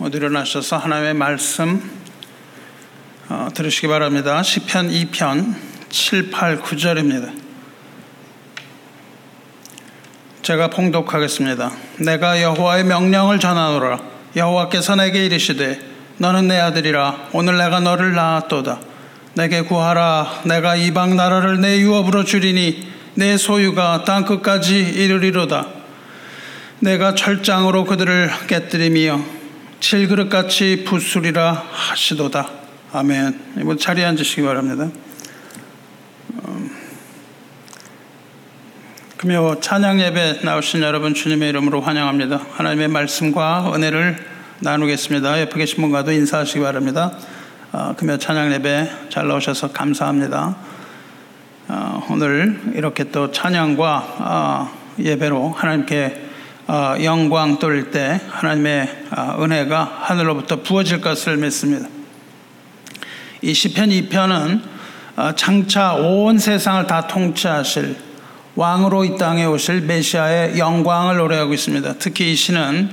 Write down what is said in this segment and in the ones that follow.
모두 일어나셔서 하나님의 말씀 어, 들으시기 바랍니다. 시편 2편 7, 8, 9절입니다. 제가 봉독하겠습니다. 내가 여호와의 명령을 전하노라. 여호와께서 내게 이르시되 너는 내 아들이라 오늘 내가 너를 낳았도다. 내게 구하라. 내가 이방 나라를 내 유업으로 주리니 내 소유가 땅 끝까지 이르리로다. 내가 철장으로 그들을 깨뜨리며 칠그릇같이 부수리라 하시도다. 아멘. 이번 자리에 앉으시기 바랍니다. 음, 금요 찬양 예배 나오신 여러분 주님의 이름으로 환영합니다. 하나님의 말씀과 은혜를 나누겠습니다. 옆에 계신 분과도 인사하시기 바랍니다. 어, 금요 찬양 예배 잘 나오셔서 감사합니다. 어, 오늘 이렇게 또 찬양과 어, 예배로 하나님께 어, 영광 돌릴 때 하나님의 어, 은혜가 하늘로부터 부어질 것을 믿습니다. 이 시편 2편은 어, 장차 온 세상을 다 통치하실 왕으로 이 땅에 오실 메시아의 영광을 노래하고 있습니다. 특히 이 시는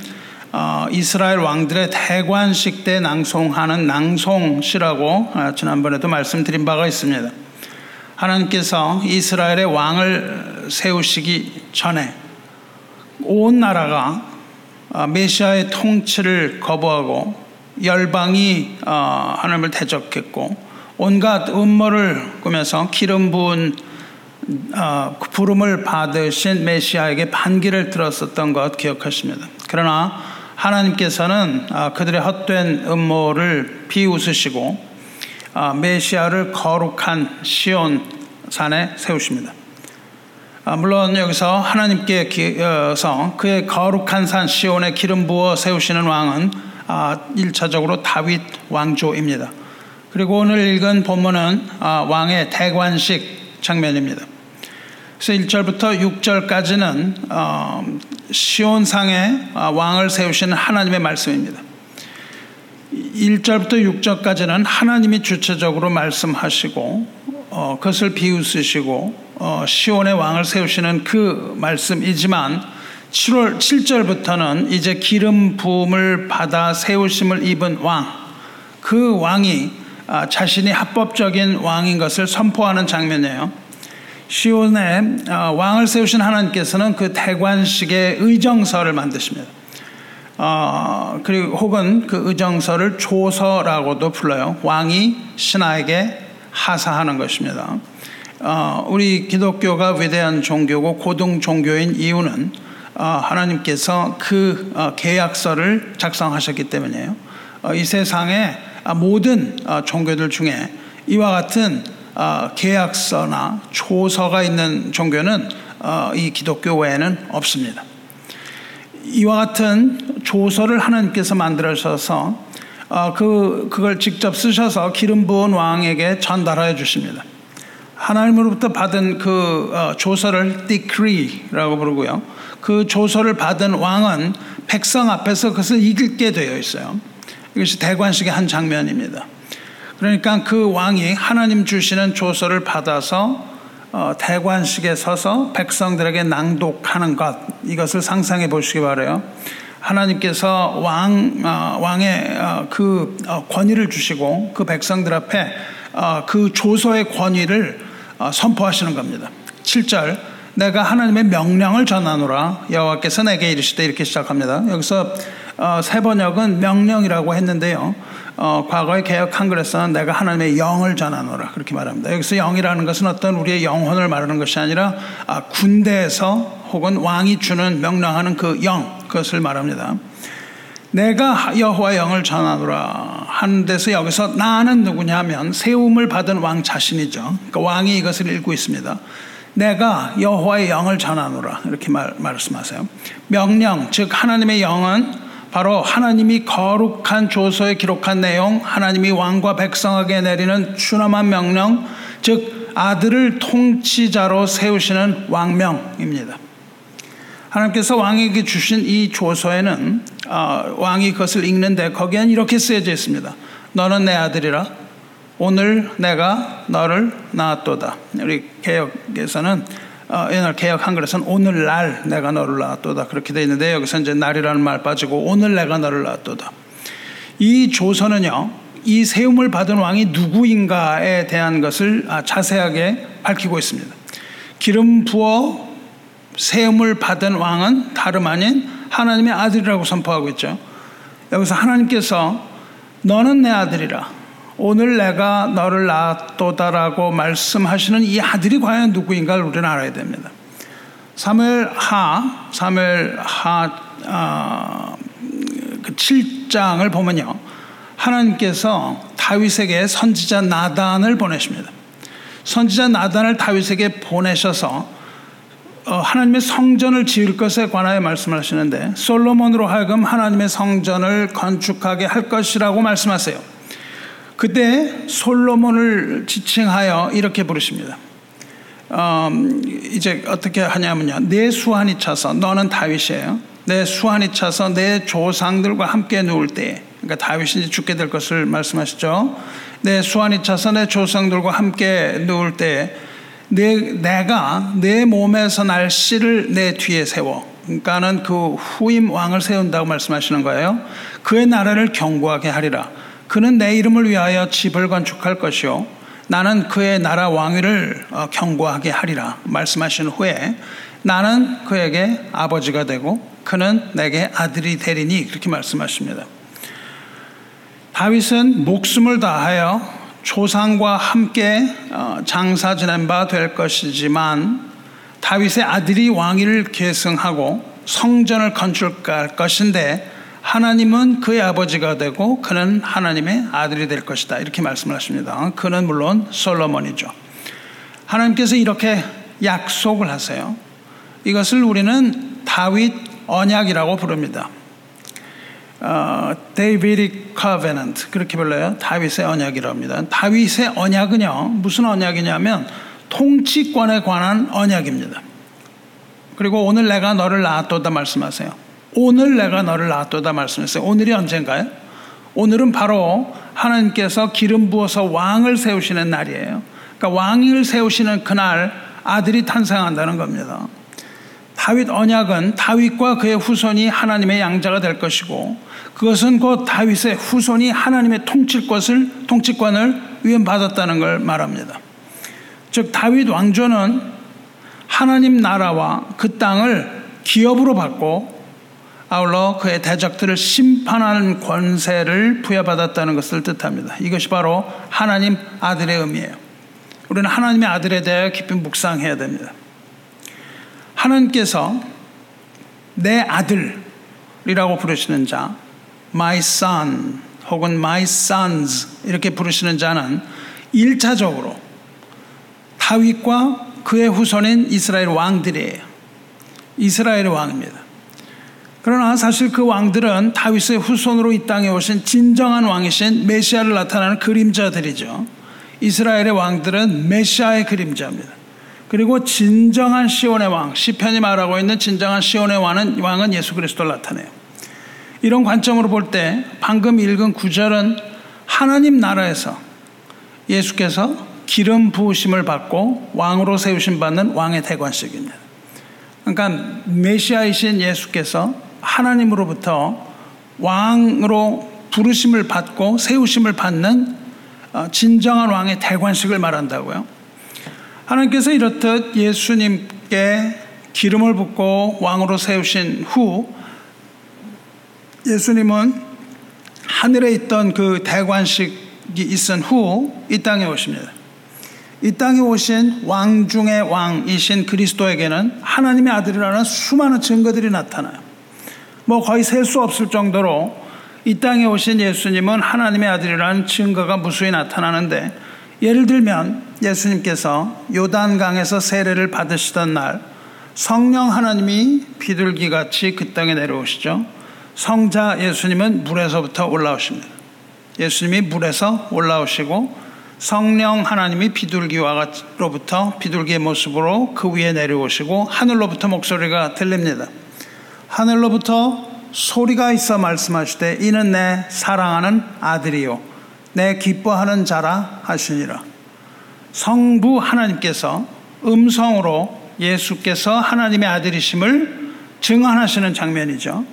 이스라엘 왕들의 대관식 때 낭송하는 낭송시라고 지난번에도 말씀드린 바가 있습니다. 하나님께서 이스라엘의 왕을 세우시기 전에 온 나라가 아, 메시아의 통치를 거부하고 열방이 아, 하나님을 대적했고 온갖 음모를 꾸며서 기름 부은 아, 그 부름을 받으신 메시아에게 반기를 들었었던 것 기억하십니다. 그러나 하나님께서는 그들의 헛된 음모를 비웃으시고 메시아를 거룩한 시온 산에 세우십니다. 아, 물론 여기서 하나님께서 그의 거룩한 산 시온에 기름 부어 세우시는 왕은 1차적으로 아, 다윗 왕조입니다. 그리고 오늘 읽은 본문은 아, 왕의 대관식 장면입니다. 그래서 1절부터 6절까지는 어, 시온상에 왕을 세우시는 하나님의 말씀입니다. 1절부터 6절까지는 하나님이 주체적으로 말씀하시고 어, 그것을 비웃으시고 어, 시온의 왕을 세우시는 그 말씀이지만 7월 7절부터는 이제 기름 부음을 받아 세우심을 입은 왕, 그 왕이 아, 자신이 합법적인 왕인 것을 선포하는 장면이에요. 시온의 아, 왕을 세우신 하나님께서는 그 대관식의 의정서를 만드십니다. 어, 그리고 혹은 그 의정서를 조서라고도 불러요. 왕이 신하에게 하사하는 것입니다. 어, 우리 기독교가 위대한 종교고 고등 종교인 이유는 어, 하나님께서 그 어, 계약서를 작성하셨기 때문이에요. 이 세상의 모든 종교들 중에 이와 같은 계약서나 조서가 있는 종교는 이 기독교 외에는 없습니다. 이와 같은 조서를 하나님께서 만들어셔서 그 그걸 직접 쓰셔서 기름 부은 왕에게 전달하여 주십니다. 하나님으로부터 받은 그 어, 조서를 decree라고 부르고요. 그 조서를 받은 왕은 백성 앞에서 그것을 읽게 되어 있어요. 이것이 대관식의 한 장면입니다. 그러니까 그 왕이 하나님 주시는 조서를 받아서 어, 대관식에 서서 백성들에게 낭독하는 것 이것을 상상해 보시기 바래요. 하나님께서 왕 어, 왕의 그 권위를 주시고 그 백성들 앞에 그 조서의 권위를 어, 선포하시는 겁니다. 7절 내가 하나님의 명령을 전하노라 여호와께서 내게 이르시되 이렇게 시작합니다. 여기서 어, 세 번역은 명령이라고 했는데요. 어, 과거의 개혁 한글에서는 내가 하나님의 영을 전하노라 그렇게 말합니다. 여기서 영이라는 것은 어떤 우리의 영혼을 말하는 것이 아니라 아, 군대에서 혹은 왕이 주는 명령하는 그 영, 그것을 말합니다. 내가 여호와 영을 전하노라 하는 데서 여기서 나는 누구냐면 세움을 받은 왕 자신이죠. 그 왕이 이것을 읽고 있습니다. 내가 여호와의 영을 전하노라 이렇게 말, 말씀하세요. 명령 즉 하나님의 영은 바로 하나님이 거룩한 조서에 기록한 내용, 하나님이 왕과 백성에게 내리는 추남한 명령, 즉 아들을 통치자로 세우시는 왕명입니다. 하나님께서 왕에게 주신 이 조서에는 어, 왕이 그것을 읽는데 거기에는 이렇게 쓰여져 있습니다. 너는 내 아들이라 오늘 내가 너를 낳았도다. 우리 개혁에서는 어, 옛날 개혁 한글에서는 오늘날 내가 너를 낳았도다 그렇게 되어 있는데 여기서 이제 날이라는 말 빠지고 오늘 내가 너를 낳았도다. 이 조서는요, 이 세움을 받은 왕이 누구인가에 대한 것을 아, 자세하게 밝히고 있습니다. 기름 부어 세움을 받은 왕은 다름 아닌 하나님의 아들이라고 선포하고 있죠. 여기서 하나님께서 너는 내 아들이라. 오늘 내가 너를 낳았도다라고 말씀하시는 이 아들이 과연 누구인가를 우리는 알아야 됩니다. 3일 하, 3일 하, 어, 그 7장을 보면요. 하나님께서 다윗에게 선지자 나단을 보내십니다. 선지자 나단을 다윗에게 보내셔서 어, 하나님의 성전을 지을 것에 관하여 말씀을 하시는데 솔로몬으로 하여금 하나님의 성전을 건축하게 할 것이라고 말씀하세요. 그때 솔로몬을 지칭하여 이렇게 부르십니다. 음, 이제 어떻게 하냐면요. 내 수완이 차서 너는 다윗이에요. 내 수완이 차서 내 조상들과 함께 누울 때, 그러니까 다윗이 죽게 될 것을 말씀하시죠. 내 수완이 차서 내 조상들과 함께 누울 때, 내, 내가 내 몸에서 날 씨를 내 뒤에 세워. 그러니까는 그 후임 왕을 세운다고 말씀하시는 거예요. 그의 나라를 경고하게 하리라. 그는 내 이름을 위하여 집을 건축할 것이요. 나는 그의 나라 왕위를 어, 경고하게 하리라. 말씀하신 후에 나는 그에게 아버지가 되고 그는 내게 아들이 되리니 그렇게 말씀하십니다. 다윗은 목숨을 다하여 조상과 함께 어, 장사 지낸 바 될 것이지만 다윗의 아들이 왕위를 계승하고 성전을 건축할 것인데 하나님은 그의 아버지가 되고 그는 하나님의 아들이 될 것이다. 이렇게 말씀을 하십니다. 그는 물론 솔로몬이죠. 하나님께서 이렇게 약속을 하세요. 이것을 우리는 다윗 언약이라고 부릅니다. 어, Davidic Covenant 그렇게 불러요. 다윗의 언약이라고 합니다. 다윗의 언약은요. 무슨 언약이냐면 통치권에 관한 언약입니다. 그리고 오늘 내가 너를 낳았도다 말씀하세요. 오늘 내가 너를 낳았도다 말씀했어요. 오늘이 언젠가요? 오늘은 바로 하나님께서 기름 부어서 왕을 세우시는 날이에요. 그러니까 왕을 세우시는 그날 아들이 탄생한다는 겁니다. 다윗 언약은 다윗과 그의 후손이 하나님의 양자가 될 것이고 그것은 곧 다윗의 후손이 하나님의 통치권을 통치권을 위임받았다는 걸 말합니다. 즉 다윗 왕조는 하나님 나라와 그 땅을 기업으로 받고 아울러 그의 대적들을 심판하는 권세를 부여받았다는 것을 뜻합니다. 이것이 바로 하나님 아들의 의미예요. 우리는 하나님의 아들에 대해 깊이 묵상해야 됩니다. 하나님께서 내 아들이라고 부르시는 자, my son 혹은 my sons 이렇게 부르시는 자는 1차적으로 다윗과 그의 후손인 이스라엘 왕들이에요. 이스라엘의 왕입니다. 그러나 사실 그 왕들은 다윗의 후손으로 이 땅에 오신 진정한 왕이신 메시아를 나타내는 그림자들이죠. 이스라엘의 왕들은 메시아의 그림자입니다. 그리고 진정한 시온의 왕, 시편이 말하고 있는 진정한 시온의 왕은, 왕은 예수 그리스도를 나타내요. 이런 관점으로 볼 때 방금 읽은 구절은 하나님 나라에서 예수께서 기름 부으심을 받고 왕으로 세우심 받는 왕의 대관식입니다. 그러니까 메시아이신 예수께서 하나님으로부터 왕으로 부르심을 받고 세우심을 받는 어, 진정한 왕의 대관식을 말한다고요. 하나님께서 이렇듯 예수님께 기름을 붓고 왕으로 세우신 후 예수님은 하늘에 있던 그 대관식이 있은 후 이 땅에 오십니다. 이 땅에 오신 왕 중의 왕이신 그리스도에게는 하나님의 아들이라는 수많은 증거들이 나타나요. 뭐 거의 셀 수 없을 정도로 이 땅에 오신 예수님은 하나님의 아들이라는 증거가 무수히 나타나는데 예를 들면 예수님께서 요단강에서 세례를 받으시던 날 성령 하나님이 비둘기 같이 그 땅에 내려오시죠. 성자 예수님은 물에서부터 올라오십니다. 예수님이 물에서 올라오시고 성령 하나님이 비둘기와로부터 비둘기의 모습으로 그 위에 내려오시고 하늘로부터 목소리가 들립니다. 하늘로부터 소리가 있어 말씀하시되 이는 내 사랑하는 아들이요 내 기뻐하는 자라 하시니라. 성부 하나님께서 음성으로 예수께서 하나님의 아들이심을 증언하시는 장면이죠.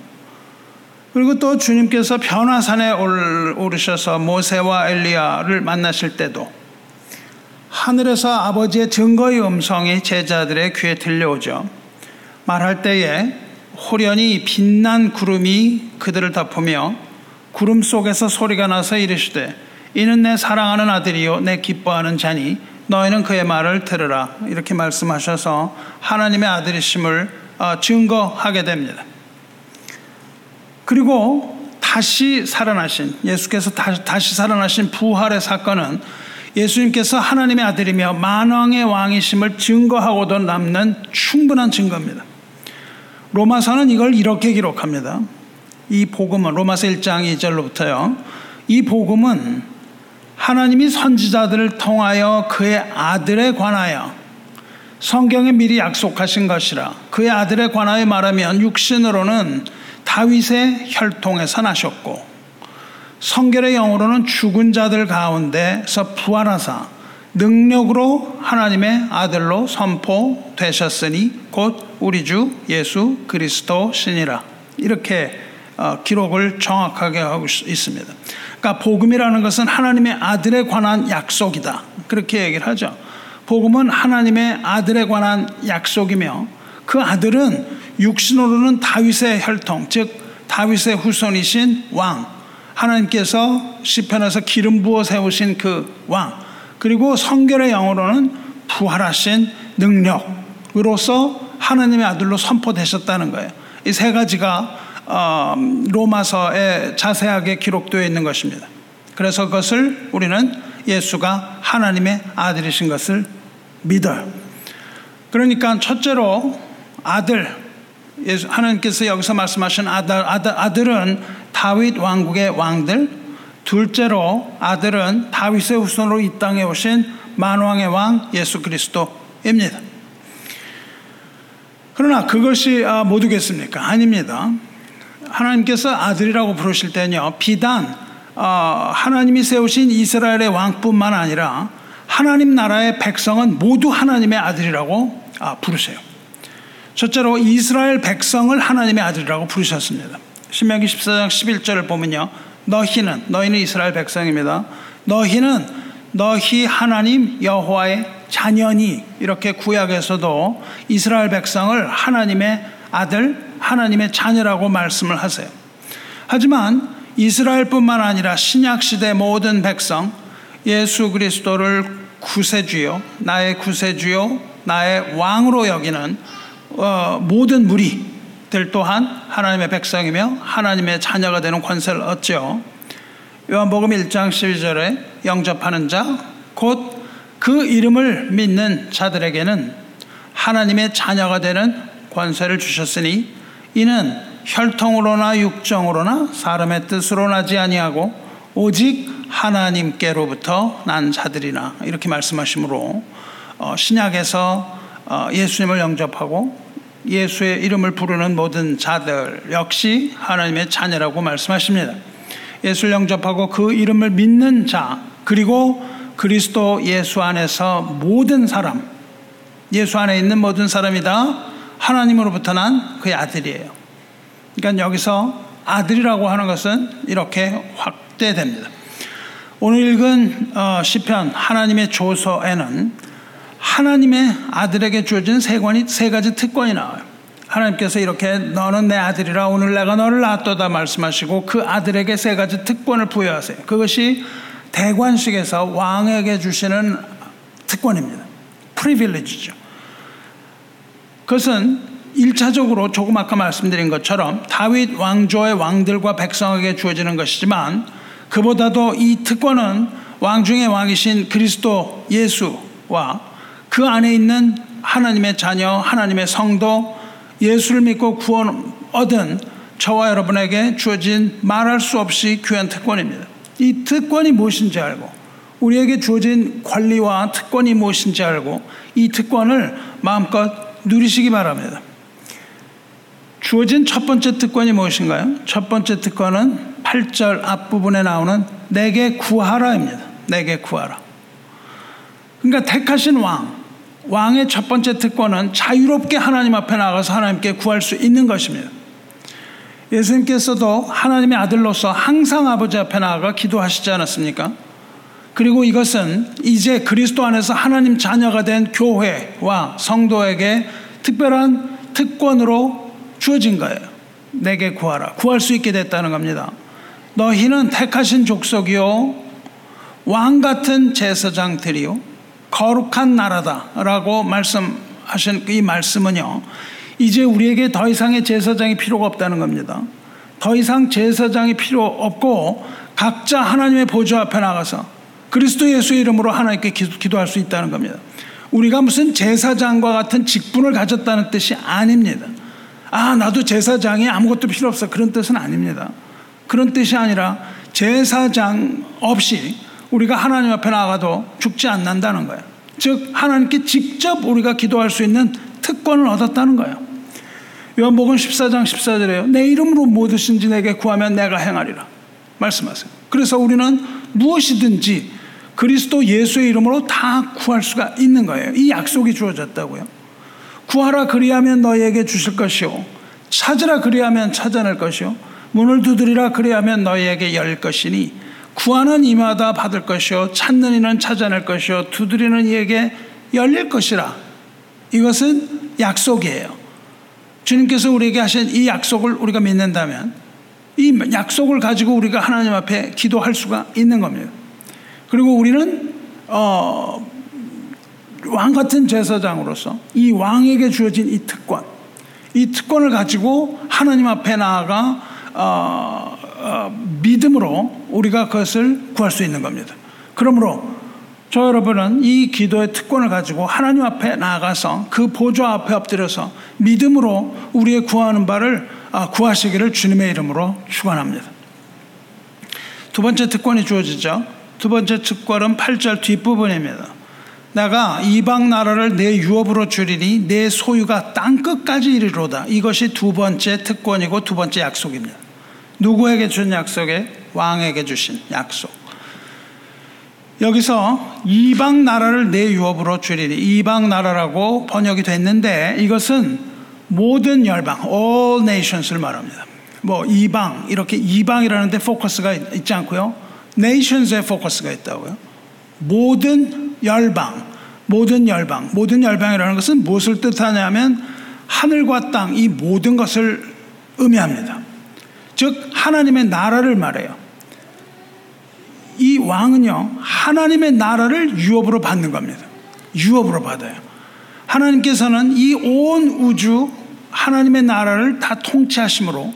그리고 또 주님께서 변화산에 오르셔서 모세와 엘리야를 만나실 때도 하늘에서 아버지의 증거의 음성이 제자들의 귀에 들려오죠. 말할 때에 호련히 빛난 구름이 그들을 덮으며 구름 속에서 소리가 나서 이르시되 이는 내 사랑하는 아들이요 내 기뻐하는 자니 너희는 그의 말을 들으라 이렇게 말씀하셔서 하나님의 아들이심을 어, 증거하게 됩니다. 그리고 다시 살아나신 예수께서 다시 살아나신 부활의 사건은 예수님께서 하나님의 아들이며 만왕의 왕이심을 증거하고도 남는 충분한 증거입니다. 로마서는 이걸 이렇게 기록합니다. 이 복음은 로마서 1장 2절로부터요. 이 복음은 하나님이 선지자들을 통하여 그의 아들에 관하여 성경에 미리 약속하신 것이라 그의 아들에 관하여 말하면 육신으로는 다윗의 혈통에서 나셨고 성결의 영으로는 죽은 자들 가운데서 부활하사 능력으로 하나님의 아들로 선포되셨으니 곧 우리 주 예수 그리스도 신이라. 이렇게 어, 기록을 정확하게 하고 있습니다. 그러니까 복음이라는 것은 하나님의 아들에 관한 약속이다. 그렇게 얘기를 하죠. 복음은 하나님의 아들에 관한 약속이며 그 아들은 육신으로는 다윗의 혈통, 즉 다윗의 후손이신 왕, 하나님께서 시편에서 기름 부어 세우신 그 왕, 그리고 성결의 영으로는 부활하신 능력으로서 하나님의 아들로 선포되셨다는 거예요. 이 세 가지가 어, 로마서에 자세하게 기록되어 있는 것입니다. 그래서 그것을 우리는 예수가 하나님의 아들이신 것을 믿어요. 그러니까 첫째로 아들, 예수, 하나님께서 여기서 말씀하신 아들, 아들, 아들은 다윗 왕국의 왕들, 둘째로 아들은 다윗의 후손으로 이 땅에 오신 만왕의 왕 예수 그리스도입니다. 그러나 그것이 아, 모두겠습니까? 아닙니다. 하나님께서 아들이라고 부르실 때는요, 비단 어, 하나님이 세우신 이스라엘의 왕뿐만 아니라 하나님 나라의 백성은 모두 하나님의 아들이라고 아, 부르세요. 첫째로 이스라엘 백성을 하나님의 아들이라고 부르셨습니다. 신명기 14장 11절을 보면요. 너희는 너희는 이스라엘 백성입니다. 너희는 너희 하나님 여호와의 자녀니 이렇게 구약에서도 이스라엘 백성을 하나님의 아들 하나님의 자녀라고 말씀을 하세요. 하지만 이스라엘뿐만 아니라 신약 시대 모든 백성 예수 그리스도를 구세주요 나의 구세주요 나의 왕으로 여기는 어, 모든 무리 들 또한 하나님의 백성이며 하나님의 자녀가 되는 권세를 얻죠. 요한복음 1장 12절에 영접하는 자 곧 그 이름을 믿는 자들에게는 하나님의 자녀가 되는 권세를 주셨으니 이는 혈통으로나 육정으로나 사람의 뜻으로 나지 아니하고 오직 하나님께로부터 난 자들이나 이렇게 말씀하시므로 어, 신약에서 어, 예수님을 영접하고 예수의 이름을 부르는 모든 자들 역시 하나님의 자녀라고 말씀하십니다. 예수를 영접하고 그 이름을 믿는 자 그리고 그리스도 예수 안에서 모든 사람 예수 안에 있는 모든 사람이다 하나님으로부터 난 그의 아들이에요. 그러니까 여기서 아들이라고 하는 것은 이렇게 확대됩니다. 오늘 읽은 어, 시편 하나님의 조서에는 하나님의 아들에게 주어진 세, 권이, 세 가지 특권이 나와요. 하나님께서 이렇게 너는 내 아들이라 오늘 내가 너를 낳았도다 말씀하시고 그 아들에게 세 가지 특권을 부여하세요. 그것이 대관식에서 왕에게 주시는 특권입니다. 프리빌리지죠. 그것은 1차적으로 조금 아까 말씀드린 것처럼 다윗 왕조의 왕들과 백성에게 주어지는 것이지만 그보다도 이 특권은 왕 중의 왕이신 그리스도 예수와 그 안에 있는 하나님의 자녀, 하나님의 성도, 예수를 믿고 구원 얻은 저와 여러분에게 주어진 말할 수 없이 귀한 특권입니다. 이 특권이 무엇인지 알고 우리에게 주어진 권리와 특권이 무엇인지 알고 이 특권을 마음껏 누리시기 바랍니다. 주어진 첫 번째 특권이 무엇인가요? 첫 번째 특권은 8절 앞부분에 나오는 내게 구하라입니다. 내게 구하라. 그러니까 택하신 왕, 왕의 첫 번째 특권은 자유롭게 하나님 앞에 나가서 하나님께 구할 수 있는 것입니다. 예수님께서도 하나님의 아들로서 항상 아버지 앞에 나아가 기도하시지 않았습니까? 그리고 이것은 이제 그리스도 안에서 하나님 자녀가 된 교회와 성도에게 특별한 특권으로 주어진 거예요. 내게 구하라. 구할 수 있게 됐다는 겁니다. 너희는 택하신 족속이요. 왕 같은 제사장들이요. 거룩한 나라다라고 말씀하신 이 말씀은요. 이제 우리에게 더 이상의 제사장이 필요가 없다는 겁니다. 더 이상 제사장이 필요 없고 각자 하나님의 보좌 앞에 나가서 그리스도 예수의 이름으로 하나님께 기도, 할 수 있다는 겁니다. 우리가 무슨 제사장과 같은 직분을 가졌다는 뜻이 아닙니다. 아, 나도 제사장이 아무것도 필요 없어. 그런 뜻은 아닙니다. 그런 뜻이 아니라 제사장 없이 우리가 하나님 앞에 나가도 죽지 않는다는 거예요. 즉, 하나님께 직접 우리가 기도할 수 있는 특권을 얻었다는 거예요. 요한복음 14장 14절에요. 내 이름으로 무엇이든지 내게 구하면 내가 행하리라. 말씀하세요. 그래서 우리는 무엇이든지 그리스도 예수의 이름으로 다 구할 수가 있는 거예요. 이 약속이 주어졌다고요. 구하라 그리하면 너희에게 주실 것이요. 찾으라 그리하면 찾아낼 것이요. 문을 두드리라 그리하면 너희에게 열 것이니 구하는 이마다 받을 것이요. 찾는 이는 찾아낼 것이요. 두드리는 이에게 열릴 것이라. 이것은 약속이에요. 주님께서 우리에게 하신 이 약속을 우리가 믿는다면 이 약속을 가지고 우리가 하나님 앞에 기도할 수가 있는 겁니다. 그리고 우리는 어, 왕 같은 제사장으로서 이 왕에게 주어진 이 특권, 이 특권을 가지고 하나님 앞에 나아가 어, 어, 믿음으로 우리가 그것을 구할 수 있는 겁니다. 그러므로 저 여러분은 이 기도의 특권을 가지고 하나님 앞에 나아가서 그 보좌 앞에 엎드려서 믿음으로 우리의 구하는 바를 아, 구하시기를 주님의 이름으로 축원합니다. 두 번째 특권이 주어지죠. 두 번째 특권은 8절 뒷부분입니다. 내가 이방 나라를 내 유업으로 줄이니 내 소유가 땅 끝까지 이르로다. 이것이 두 번째 특권이고 두 번째 약속입니다. 누구에게 준 약속에 왕에게 주신 약속. 여기서 이방 나라를 내 유업으로 줄이니 이방 나라라고 번역이 됐는데 이것은 모든 열방, all nations를 말합니다. 뭐 이방 이렇게 이방이라는 데 포커스가 있지 않고요. Nations에 포커스가 있다고요. 모든 열방, 모든 열방, 모든 열방이라는 것은 무엇을 뜻하냐면 하늘과 땅 이 모든 것을 의미합니다. 즉 하나님의 나라를 말해요. 이 왕은요, 하나님의 나라를 유업으로 받는 겁니다. 유업으로 받아요. 하나님께서는 이 온 우주, 하나님의 나라를 다 통치하심으로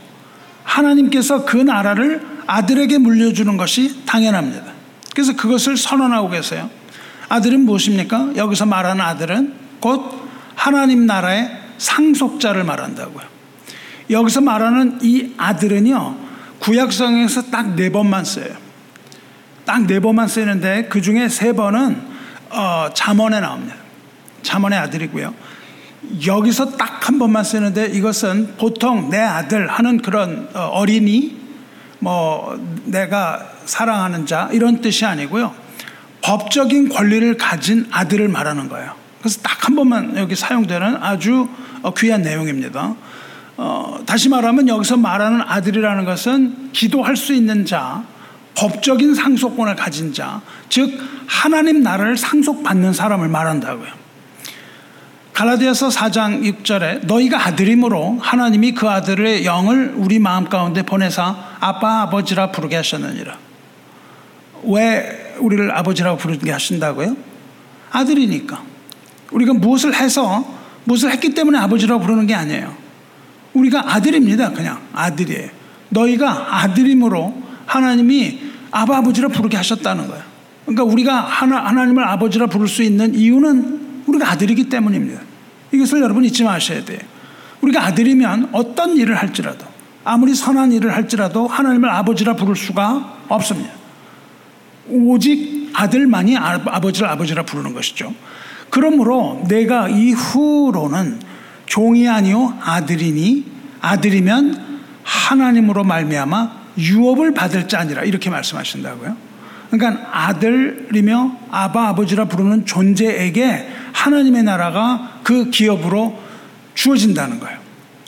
하나님께서 그 나라를 아들에게 물려주는 것이 당연합니다. 그래서 그것을 선언하고 계세요. 아들은 무엇입니까? 여기서 말하는 아들은 곧 하나님 나라의 상속자를 말한다고요. 여기서 말하는 이 아들은요, 구약성에서 딱 네 번만 써요. 딱 네 번만 쓰는데 그 중에 세 번은 어, 잠언에 나옵니다. 잠언의 아들이고요. 여기서 딱 한 번만 쓰는데 이것은 보통 내 아들 하는 그런 어, 어린이 뭐 내가 사랑하는 자 이런 뜻이 아니고요. 법적인 권리를 가진 아들을 말하는 거예요. 그래서 딱 한 번만 여기 사용되는 아주 어, 귀한 내용입니다. 어, 다시 말하면 여기서 말하는 아들이라는 것은 기도할 수 있는 자, 법적인 상속권을 가진 자, 즉 하나님 나라를 상속받는 사람을 말한다고요. 갈라디아서 4장 6절에 너희가 아들임으로 하나님이 그 아들의 영을 우리 마음 가운데 보내사 아빠 아버지라 부르게 하셨느니라. 왜 우리를 아버지라고 부르게 하신다고요? 아들이니까. 우리가 무엇을 해서 무엇을 했기 때문에 아버지라고 부르는 게 아니에요. 우리가 아들입니다. 그냥 아들이에요. 너희가 아들임으로 하나님이 아바 아버지라 부르게 하셨다는 거예요. 그러니까 우리가 하나, 하나님을 아버지라 부를 수 있는 이유는 우리가 아들이기 때문입니다. 이것을 여러분 잊지 마셔야 돼요. 우리가 아들이면 어떤 일을 할지라도 아무리 선한 일을 할지라도 하나님을 아버지라 부를 수가 없습니다. 오직 아들만이 아, 아버지를 아버지라 부르는 것이죠. 그러므로 내가 이후로는 종이 아니요 아들이니 아들이면 하나님으로 말미암아 유업을 받을 자 아니라 이렇게 말씀하신다고요. 그러니까 아들이며 아바 아버지라 부르는 존재에게 하나님의 나라가 그 기업으로 주어진다는 거예요.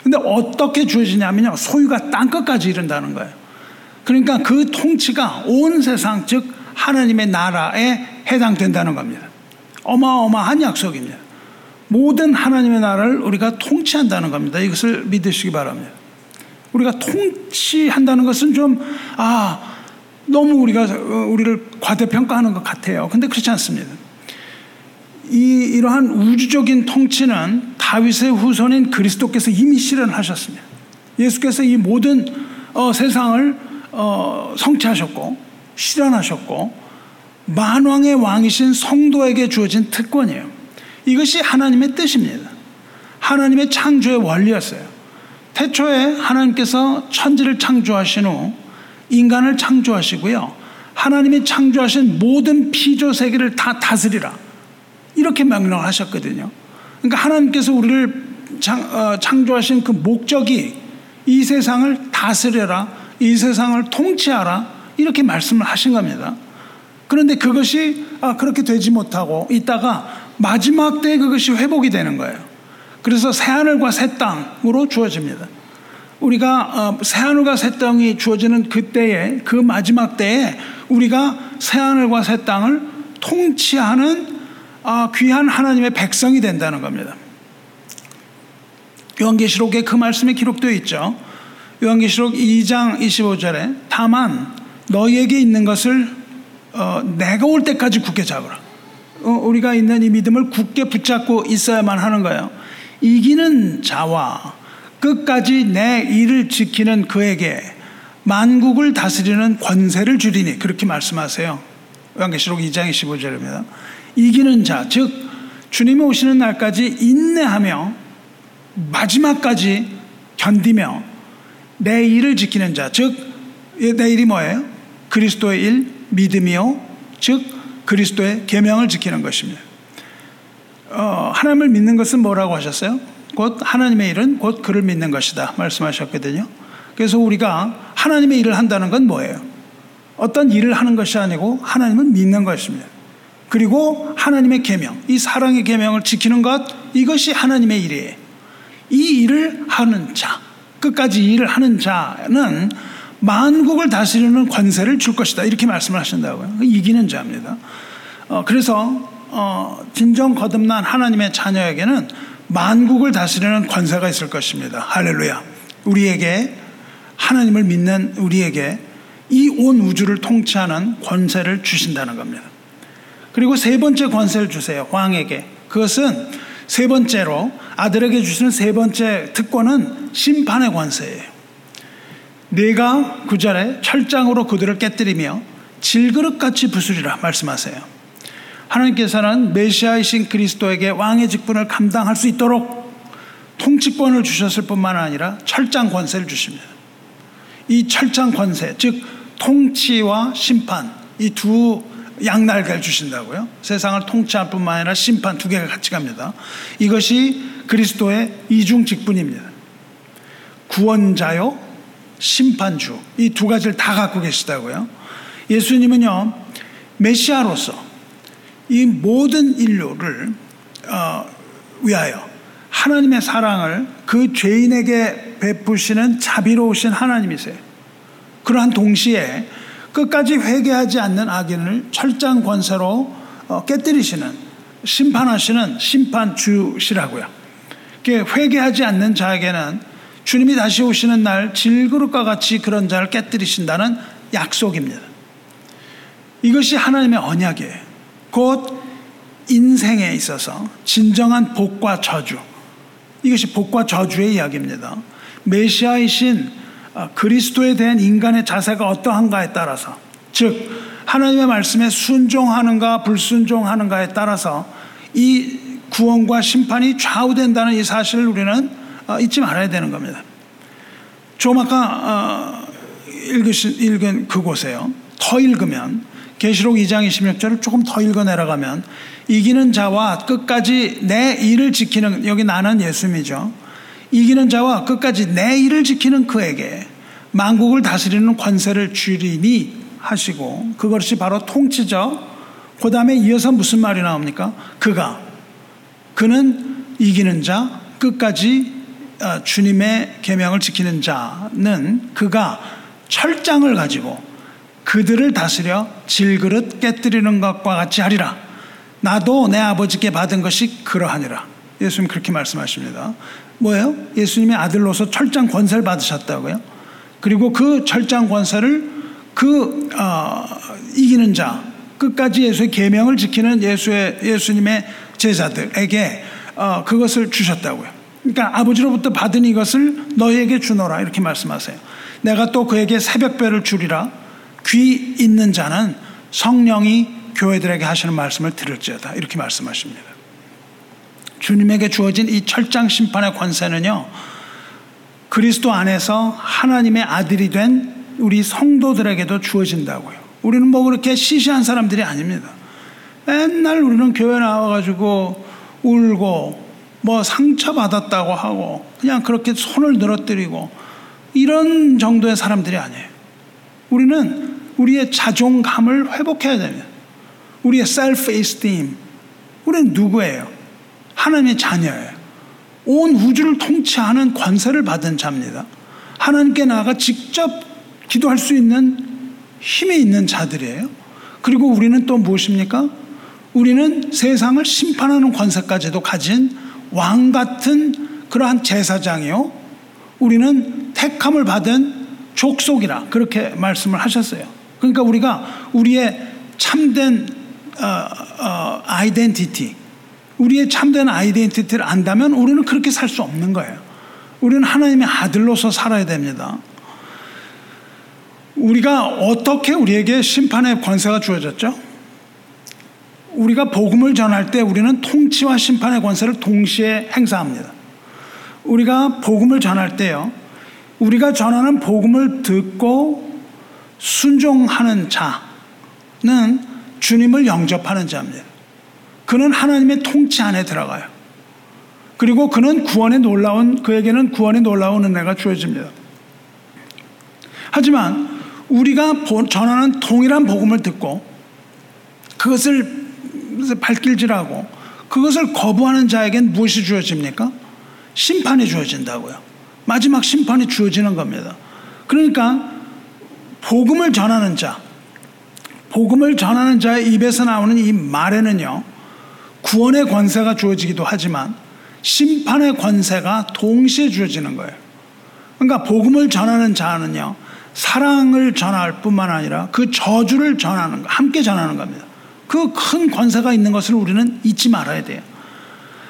근데 어떻게 주어지냐면요. 소유가 땅끝까지 이른다는 거예요. 그러니까 그 통치가 온 세상, 즉, 하나님의 나라에 해당된다는 겁니다. 어마어마한 약속입니다. 모든 하나님의 나라를 우리가 통치한다는 겁니다. 이것을 믿으시기 바랍니다. 우리가 통치한다는 것은 좀, 아, 너무 우리가, 어, 우리를 과대평가하는 것 같아요. 근데 그렇지 않습니다. 이, 이러한 우주적인 통치는 다윗의 후손인 그리스도께서 이미 실현하셨습니다. 예수께서 이 모든 어, 세상을 어, 성취하셨고, 실현하셨고, 만왕의 왕이신 성도에게 주어진 특권이에요. 이것이 하나님의 뜻입니다. 하나님의 창조의 원리였어요. 태초에 하나님께서 천지를 창조하신 후 인간을 창조하시고요. 하나님이 창조하신 모든 피조 세계를 다 다스리라. 이렇게 명령을 하셨거든요. 그러니까 하나님께서 우리를 어, 창조하신 그 목적이 이 세상을 다스려라. 이 세상을 통치하라. 이렇게 말씀을 하신 겁니다. 그런데 그것이 아, 그렇게 되지 못하고 있다가 마지막 때에 그것이 회복이 되는 거예요. 그래서 새하늘과 새 땅으로 주어집니다. 우리가 어, 새하늘과 새 땅이 주어지는 그때에 그 마지막 때에 우리가 새 하늘과 새 땅을 통치하는 아, 귀한 하나님의 백성이 된다는 겁니다. 요한계시록에 그 말씀이 기록되어 있죠. 요한계시록 2장 25절에 다만 너희에게 있는 것을 어, 내가 올 때까지 굳게 잡으라. 어, 우리가 있는 이 믿음을 굳게 붙잡고 있어야만 하는 거예요. 이기는 자와 끝까지 내 일을 지키는 그에게 만국을 다스리는 권세를 주리니 그렇게 말씀하세요. 요한계시록 2장 25절입니다. 이기는 자, 즉 주님이 오시는 날까지 인내하며 마지막까지 견디며 내 일을 지키는 자, 즉 내 일이 뭐예요? 그리스도의 일, 믿음이요, 즉 그리스도의 계명을 지키는 것입니다. 어, 하나님을 믿는 것은 뭐라고 하셨어요? 곧 하나님의 일은 곧 그를 믿는 것이다 말씀하셨거든요. 그래서 우리가 하나님의 일을 한다는 건 뭐예요? 어떤 일을 하는 것이 아니고 하나님을 믿는 것입니다. 그리고 하나님의 계명, 이 사랑의 계명을 지키는 것 이것이 하나님의 일이에요. 이 일을 하는 자, 끝까지 일을 하는 자는 만국을 다스리는 권세를 줄 것이다. 이렇게 말씀을 하신다고요. 이기는 자입니다. 어, 그래서 어, 진정 거듭난 하나님의 자녀에게는 만국을 다스리는 권세가 있을 것입니다. 할렐루야. 우리에게 하나님을 믿는 우리에게 이 온 우주를 통치하는 권세를 주신다는 겁니다. 그리고 세 번째 권세를 주세요. 왕에게. 그것은 세 번째로 아들에게 주시는 세 번째 특권은 심판의 권세예요. 내가 구절에 철장으로 그들을 깨뜨리며 질그릇같이 부수리라 말씀하세요. 하나님께서는 메시아이신 그리스도에게 왕의 직분을 감당할 수 있도록 통치권을 주셨을 뿐만 아니라 철장 권세를 주십니다. 이 철장 권세, 즉 통치와 심판 이 두 양날개를 주신다고요. 세상을 통치할 뿐만 아니라 심판 두 개가 같이 갑니다. 이것이 그리스도의 이중 직분입니다. 구원자요 심판주 이 두 가지를 다 갖고 계시다고요. 예수님은요 메시아로서 이 모든 인류를 어, 위하여 하나님의 사랑을 그 죄인에게 베푸시는 자비로우신 하나님이세요. 그러한 동시에 끝까지 회개하지 않는 악인을 철장 권세로 어, 깨뜨리시는 심판하시는 심판주시라고요. 회개하지 않는 자에게는 주님이 다시 오시는 날 질그릇과 같이 그런 자를 깨뜨리신다는 약속입니다. 이것이 하나님의 언약이에요. 곧 인생에 있어서 진정한 복과 저주. 이것이 복과 저주의 이야기입니다. 메시아이신 어, 그리스도에 대한 인간의 자세가 어떠한가에 따라서, 즉, 하나님의 말씀에 순종하는가 불순종하는가에 따라서 이 구원과 심판이 좌우된다는 이 사실을 우리는 어, 잊지 말아야 되는 겁니다. 좀 아까 어, 읽으신, 읽은 그곳에요. 더 읽으면 계시록 2장 26절을 조금 더 읽어 내려가면 이기는 자와 끝까지 내 일을 지키는 여기 나는 예수님이죠. 이기는 자와 끝까지 내 일을 지키는 그에게 만국을 다스리는 권세를 주리니 하시고 그것이 바로 통치죠. 그 다음에 이어서 무슨 말이 나옵니까? 그가 그는 이기는 자 끝까지 어, 주님의 계명을 지키는 자는 그가 철장을 가지고 그들을 다스려 질그릇 깨뜨리는 것과 같이 하리라. 나도 내 아버지께 받은 것이 그러하니라. 예수님 그렇게 말씀하십니다. 뭐예요? 예수님의 아들로서 철장 권세를 받으셨다고요. 그리고 그 철장 권세를 그 어, 이기는 자 끝까지 예수의 계명을 지키는 예수의 예수님의 제자들에게 어, 그것을 주셨다고요. 그러니까 아버지로부터 받은 이것을 너희에게 주노라 이렇게 말씀하세요. 내가 또 그에게 새벽별을 주리라. 귀 있는 자는 성령이 교회들에게 하시는 말씀을 들을지어다 이렇게 말씀하십니다. 주님에게 주어진 이 철장 심판의 권세는요. 그리스도 안에서 하나님의 아들이 된 우리 성도들에게도 주어진다고요. 우리는 뭐 그렇게 시시한 사람들이 아닙니다. 맨날 우리는 교회 나와가지고 울고 뭐 상처받았다고 하고 그냥 그렇게 손을 늘어뜨리고 이런 정도의 사람들이 아니에요. 우리는 우리의 자존감을 회복해야 됩니다. 우리의 self-esteem. 우리는 누구예요? 하나님의 자녀예요. 온 우주를 통치하는 권세를 받은 자입니다. 하나님께 나아가 직접 기도할 수 있는 힘이 있는 자들이에요. 그리고 우리는 또 무엇입니까? 우리는 세상을 심판하는 권세까지도 가진 왕 같은 그러한 제사장이요. 우리는 택함을 받은 족속이라 그렇게 말씀을 하셨어요. 그러니까 우리가 우리의 참된 어, 어, 아이덴티티, 우리의 참된 아이덴티티를 안다면 우리는 그렇게 살 수 없는 거예요. 우리는 하나님의 아들로서 살아야 됩니다. 우리가 어떻게 우리에게 심판의 권세가 주어졌죠? 우리가 복음을 전할 때 우리는 통치와 심판의 권세를 동시에 행사합니다. 우리가 복음을 전할 때요, 우리가 전하는 복음을 듣고 순종하는 자는 주님을 영접하는 자입니다. 그는 하나님의 통치 안에 들어가요. 그리고 그는 구원의 놀라운, 그에게는 구원의 놀라운 은혜가 주어집니다. 하지만 우리가 전하는 동일한 복음을 듣고 그것을 발길질하고 그것을 거부하는 자에겐 무엇이 주어집니까? 심판이 주어진다고요. 마지막 심판이 주어지는 겁니다. 그러니까 복음을 전하는 자, 복음을 전하는 자의 입에서 나오는 이 말에는요, 구원의 권세가 주어지기도 하지만 심판의 권세가 동시에 주어지는 거예요. 그러니까 복음을 전하는 자는요, 사랑을 전할 뿐만 아니라 그 저주를 전하는 거, 함께 전하는 겁니다. 그 큰 권세가 있는 것을 우리는 잊지 말아야 돼요.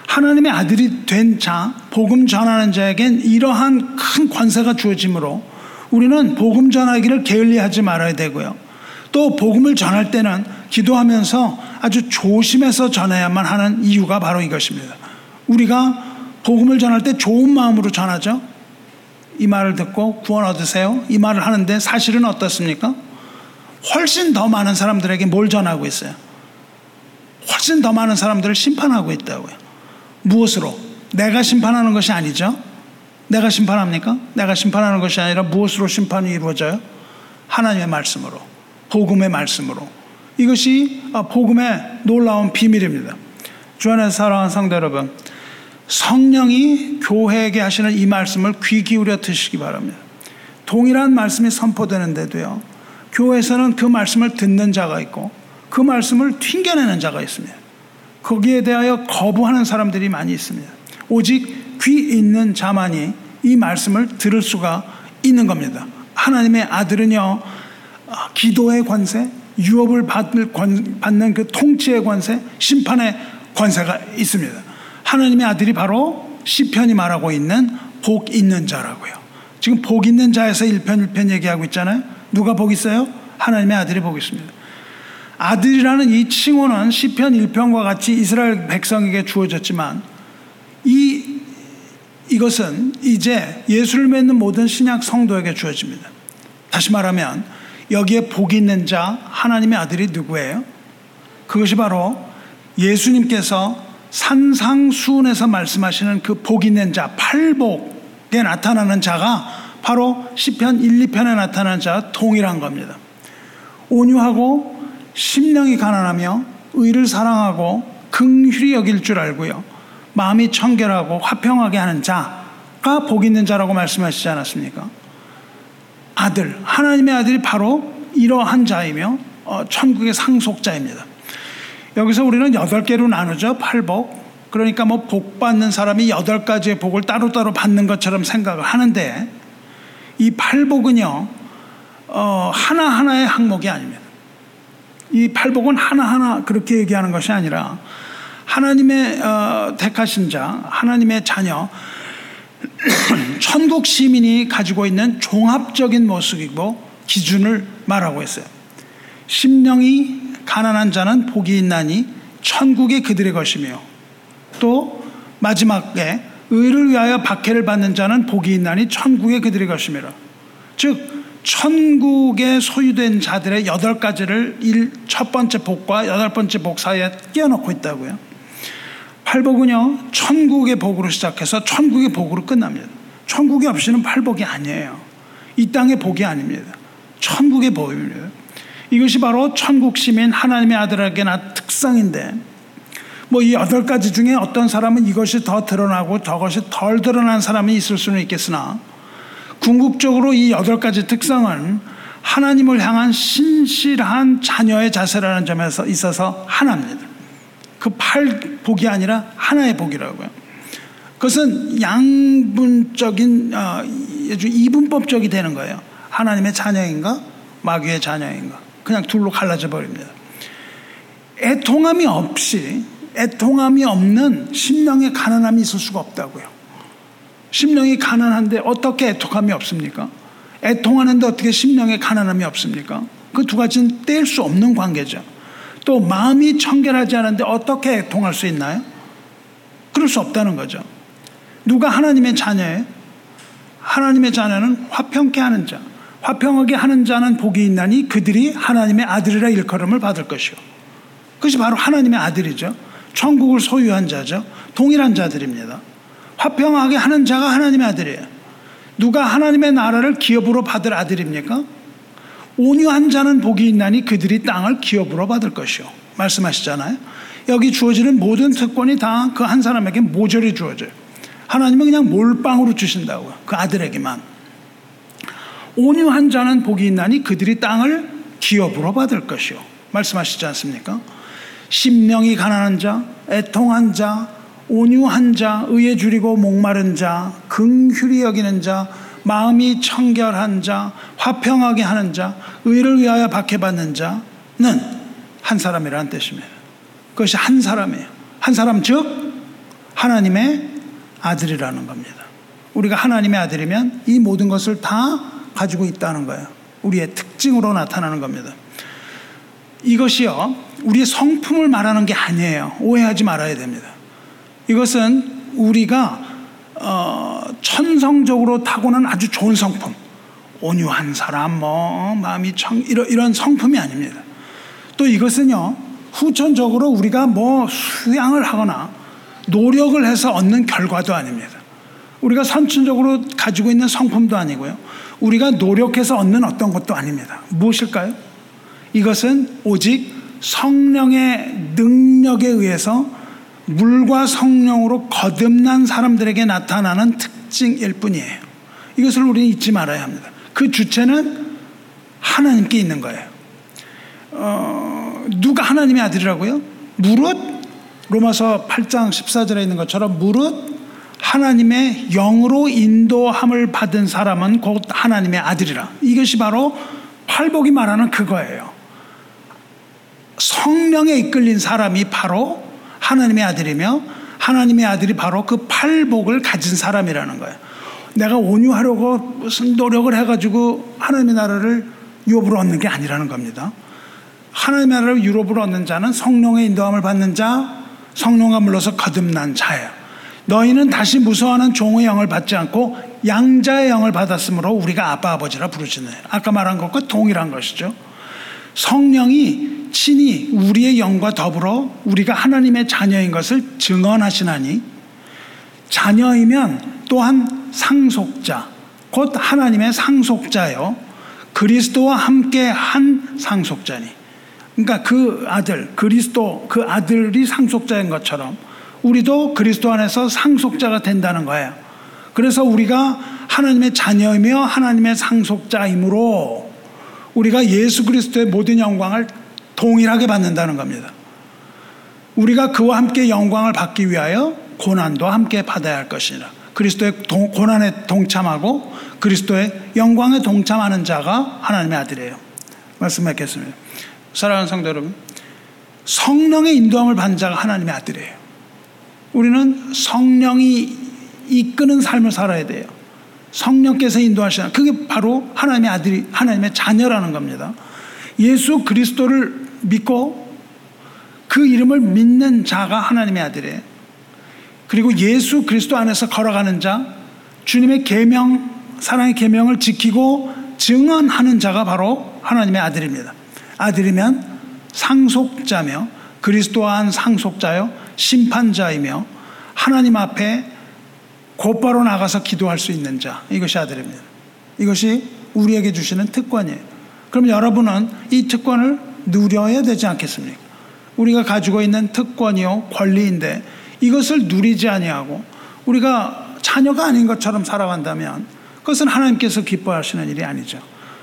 하나님의 아들이 된 자, 복음 전하는 자에겐 이러한 큰 권세가 주어지므로 우리는 복음 전하기를 게을리하지 말아야 되고요. 또 복음을 전할 때는 기도하면서 아주 조심해서 전해야만 하는 이유가 바로 이것입니다. 우리가 복음을 전할 때 좋은 마음으로 전하죠. 이 말을 듣고 구원 얻으세요. 이 말을 하는데 사실은 어떻습니까? 훨씬 더 많은 사람들에게 뭘 전하고 있어요? 훨씬 더 많은 사람들을 심판하고 있다고요. 무엇으로? 내가 심판하는 것이 아니죠. 내가 심판합니까? 내가 심판하는 것이 아니라 무엇으로 심판이 이루어져요? 하나님의 말씀으로, 복음의 말씀으로. 이것이 복음의 놀라운 비밀입니다. 주 안에 사랑하는 성도 여러분, 성령이 교회에게 하시는 이 말씀을 귀 기울여 드시기 바랍니다. 동일한 말씀이 선포되는데도요, 교회에서는 그 말씀을 듣는 자가 있고, 그 말씀을 튕겨내는 자가 있습니다. 거기에 대하여 거부하는 사람들이 많이 있습니다. 오직 귀 있는 자만이 이 말씀을 들을 수가 있는 겁니다. 하나님의 아들은요, 기도의 관세, 유업을 받는 그 통치의 관세, 심판의 관세가 있습니다. 하나님의 아들이 바로 시편이 말하고 있는 복 있는 자라고요. 지금 복 있는 자에서 1편 1편 얘기하고 있잖아요. 누가 복 있어요? 하나님의 아들이 복 있습니다. 아들이라는 이 칭호는 시편 1편과 같이 이스라엘 백성에게 주어졌지만 이 이것은 이제 예수를 믿는 모든 신약 성도에게 주어집니다. 다시 말하면 여기에 복 있는 자 하나님의 아들이 누구예요? 그것이 바로 예수님께서 산상수훈에서 말씀하시는 그 복 있는 자, 팔복에 나타나는 자가 바로 시편 1, 2편에 나타나는 자와 동일한 겁니다. 온유하고 심령이 가난하며 의를 사랑하고 긍휼히 여길 줄 알고요. 마음이 청결하고 화평하게 하는 자, 자가 복 있는 자라고 말씀하시지 않았습니까? 아들, 하나님의 아들이 바로 이러한 자이며 어, 천국의 상속자입니다. 여기서 우리는 여덟 개로 나누죠. 팔복. 그러니까 뭐 복 받는 사람이 여덟 가지의 복을 따로따로 받는 것처럼 생각을 하는데 이 팔복은요, 어, 하나하나의 항목이 아닙니다. 이 팔복은 하나하나 그렇게 얘기하는 것이 아니라 하나님의 어, 택하신 자, 하나님의 자녀, 천국 시민이 가지고 있는 종합적인 모습이고 기준을 말하고 있어요. 심령이 가난한 자는 복이 있나니 천국이 그들의 것이며 또 마지막에 의를 위하여 박해를 받는 자는 복이 있나니 천국의 그들의 것이니라. 즉 천국에 소유된 자들의 여덟 가지를 일, 첫 번째 복과 여덟 번째 복 사이에 끼워놓고 있다고요. 팔복은요, 천국의 복으로 시작해서 천국의 복으로 끝납니다. 천국이 없이는 팔복이 아니에요. 이 땅의 복이 아닙니다. 천국의 복입니다. 이것이 바로 천국 시민 하나님의 아들에게 나 특성인데, 뭐 이 여덟 가지 중에 어떤 사람은 이것이 더 드러나고 저것이 덜 드러난 사람이 있을 수는 있겠으나, 궁극적으로 이 여덟 가지 특성은 하나님을 향한 신실한 자녀의 자세라는 점에서 있어서 하나입니다. 그 팔 복이 아니라 하나의 복이라고요. 그것은 양분적인 어, 이분법적이 되는 거예요. 하나님의 자녀인가 마귀의 자녀인가 그냥 둘로 갈라져 버립니다. 애통함이 없이 애통함이 없는 심령의 가난함이 있을 수가 없다고요. 심령이 가난한데 어떻게 애통함이 없습니까? 애통하는데 어떻게 심령에 가난함이 없습니까? 그 두 가지는 뗄 수 없는 관계죠. 또 마음이 청결하지 않은데 어떻게 애통할 수 있나요? 그럴 수 없다는 거죠. 누가 하나님의 자녀예요? 하나님의 자녀는 화평케 하는 자. 화평하게 하는 자는 복이 있나니 그들이 하나님의 아들이라 일컬음을 받을 것이요. 그것이 바로 하나님의 아들이죠. 천국을 소유한 자죠. 동일한 자들입니다. 화평하게 하는 자가 하나님의 아들이에요. 누가 하나님의 나라를 기업으로 받을 아들입니까? 온유한 자는 복이 있나니 그들이 땅을 기업으로 받을 것이요. 말씀하시잖아요. 여기 주어지는 모든 특권이 다 그 한 사람에게 모조리 주어져요. 하나님은 그냥 몰빵으로 주신다고요. 그 아들에게만. 온유한 자는 복이 있나니 그들이 땅을 기업으로 받을 것이요. 말씀하시지 않습니까? 심령이 가난한 자, 애통한 자, 온유한 자, 의에 줄이고 목마른 자, 긍휼히 여기는 자, 마음이 청결한 자, 화평하게 하는 자, 의를 위하여 박해받는 자는 한 사람이라는 뜻입니다. 그것이 한 사람이에요. 한 사람 즉 하나님의 아들이라는 겁니다. 우리가 하나님의 아들이면 이 모든 것을 다 가지고 있다는 거예요. 우리의 특징으로 나타나는 겁니다. 이것이요, 우리의 성품을 말하는 게 아니에요. 오해하지 말아야 됩니다. 이것은 우리가 어, 천성적으로 타고난 아주 좋은 성품, 온유한 사람, 뭐 마음이 청 이런, 이런 성품이 아닙니다. 또 이것은요 후천적으로 우리가 뭐 수양을 하거나 노력을 해서 얻는 결과도 아닙니다. 우리가 선천적으로 가지고 있는 성품도 아니고요. 우리가 노력해서 얻는 어떤 것도 아닙니다. 무엇일까요? 이것은 오직 성령의 능력에 의해서 물과 성령으로 거듭난 사람들에게 나타나는 특징일 뿐이에요. 이것을 우리는 잊지 말아야 합니다. 그 주체는 하나님께 있는 거예요. 어, 누가 하나님의 아들이라고요? 무릇 로마서 8장 14절에 있는 것처럼 무릇 하나님의 영으로 인도함을 받은 사람은 곧 하나님의 아들이라. 이것이 바로 팔복이 말하는 그거예요. 성령에 이끌린 사람이 바로 하나님의 아들이며 하나님의 아들이 바로 그 팔복을 가진 사람이라는 거예요. 내가 온유하려고 무슨 노력을 해가지고 하나님의 나라를 유업으로 얻는 게 아니라는 겁니다. 하나님의 나라를 유럽으로 얻는 자는 성령의 인도함을 받는 자, 성령과 물러서 거듭난 자예요. 너희는 다시 무서워하는 종의 영을 받지 않고 양자의 영을 받았으므로 우리가 아빠 아버지라 부르시네. 아까 말한 것과 동일한 것이죠. 성령이 친히 우리의 영과 더불어 우리가 하나님의 자녀인 것을 증언하시나니 자녀이면 또한 상속자, 곧 하나님의 상속자요. 그리스도와 함께 한 상속자니. 그러니까 그 아들, 그리스도, 그 아들이 상속자인 것처럼 우리도 그리스도 안에서 상속자가 된다는 거예요. 그래서 우리가 하나님의 자녀이며 하나님의 상속자이므로 우리가 예수 그리스도의 모든 영광을 동일하게 받는다는 겁니다. 우리가 그와 함께 영광을 받기 위하여 고난도 함께 받아야 할 것이라. 그리스도의 동, 고난에 동참하고 그리스도의 영광에 동참하는 자가 하나님의 아들이에요. 말씀하겠습니다. 사랑하는 성도 여러분, 성령의 인도함을 받는 자가 하나님의 아들이에요. 우리는 성령이 이끄는 삶을 살아야 돼요. 성령께서 인도하시는 그게 바로 하나님의 아들이 하나님의 자녀라는 겁니다. 예수 그리스도를 믿고 그 이름을 믿는 자가 하나님의 아들이에요. 그리고 예수 그리스도 안에서 걸어가는 자, 주님의 계명, 사랑의 계명을 지키고 증언하는 자가 바로 하나님의 아들입니다. 아들이면 상속자며 그리스도와 한 상속자요 심판자이며 하나님 앞에 곧바로 나가서 기도할 수 있는 자 이것이 아들입니다. 이것이 우리에게 주시는 특권이에요. 그럼 여러분은 이 특권을 누려야 되지 않겠습니까? 우리가 가지고 있는 특권이요 권리인데 이것을 누리지 아니하고 우리가 자녀가 아닌 것처럼 살아간다면 그것은 하나님께서 기뻐하시는 일이 아니죠.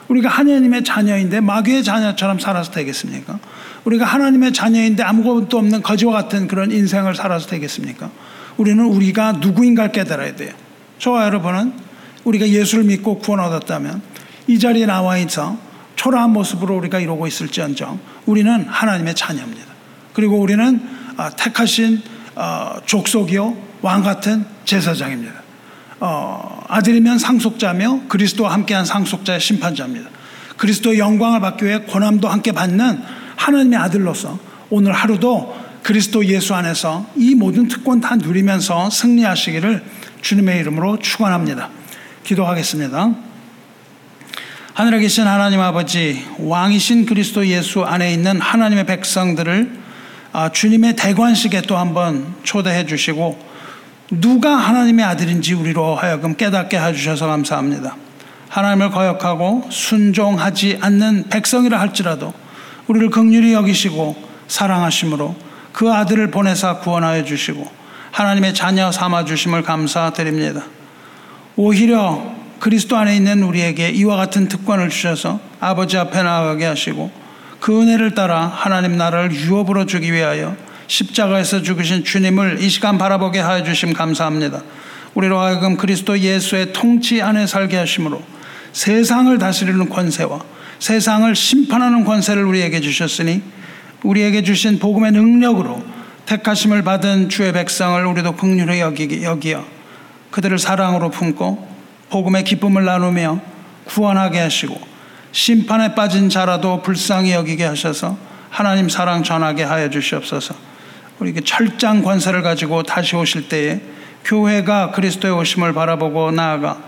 우리가 하나님의 자녀인데 마귀의 자녀처럼 살아서 되겠습니까? 우리가 하나님의 자녀인데 아무것도 없는 거지와 같은 그런 인생을 살아서 되겠습니까? 우리는 우리가 누구인가를 깨달아야 돼요. 저와 여러분은 우리가 예수를 믿고 구원 얻었다면 이 자리에 나와 있어 초라한 모습으로 우리가 이러고 있을지언정 우리는 하나님의 자녀입니다. 그리고 우리는 아, 택하신 어, 족속이요 왕 같은 제사장입니다. 어, 아들이면 상속자며 그리스도와 함께한 상속자의 심판자입니다. 그리스도의 영광을 받기 위해 고난도 함께 받는 하나님의 아들로서 오늘 하루도 그리스도 예수 안에서 이 모든 특권 다 누리면서 승리하시기를 주님의 이름으로 축원합니다. 기도하겠습니다. 하늘에 계신 하나님 아버지, 왕이신 그리스도 예수 안에 있는 하나님의 백성들을 아, 주님의 대관식에 또 한번 초대해 주시고 누가 하나님의 아들인지 우리로 하여금 깨닫게 해주셔서 감사합니다. 하나님을 거역하고 순종하지 않는 백성이라 할지라도 우리를 극률히 여기시고 사랑하심으로 그 아들을 보내사 구원하여 주시고 하나님의 자녀 삼아 주심을 감사드립니다. 오히려 그리스도 안에 있는 우리에게 이와 같은 특권을 주셔서 아버지 앞에 나아가게 하시고 그 은혜를 따라 하나님 나라를 유업으로 주기 위하여 십자가에서 죽으신 주님을 이 시간 바라보게 하여 주심 감사합니다. 우리로 하여금 그리스도 예수의 통치 안에 살게 하심으로 세상을 다스리는 권세와 세상을 심판하는 권세를 우리에게 주셨으니 우리에게 주신 복음의 능력으로 택하심을 받은 주의 백성을 우리도 긍휼히 여기어 그들을 사랑으로 품고 복음의 기쁨을 나누며 구원하게 하시고 심판에 빠진 자라도 불쌍히 여기게 하셔서 하나님 사랑 전하게 하여 주시옵소서. 우리에게 철장 권세를 가지고 다시 오실 때에 교회가 그리스도의 오심을 바라보고 나아가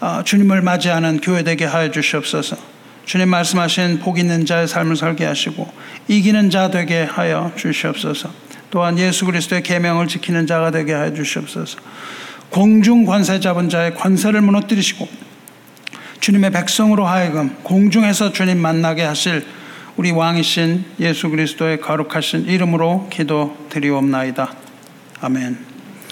아, 주님을 맞이하는 교회 되게 하여 주시옵소서. 주님 말씀하신 복 있는 자의 삶을 살게 하시고 이기는 자 되게 하여 주시옵소서. 또한 예수 그리스도의 계명을 지키는 자가 되게 하여 주시옵소서. 공중 권세 잡은 자의 권세를 무너뜨리시고 주님의 백성으로 하여금 공중에서 주님 만나게 하실 우리 왕이신 예수 그리스도의 거룩하신 이름으로 기도드리옵나이다. 아멘.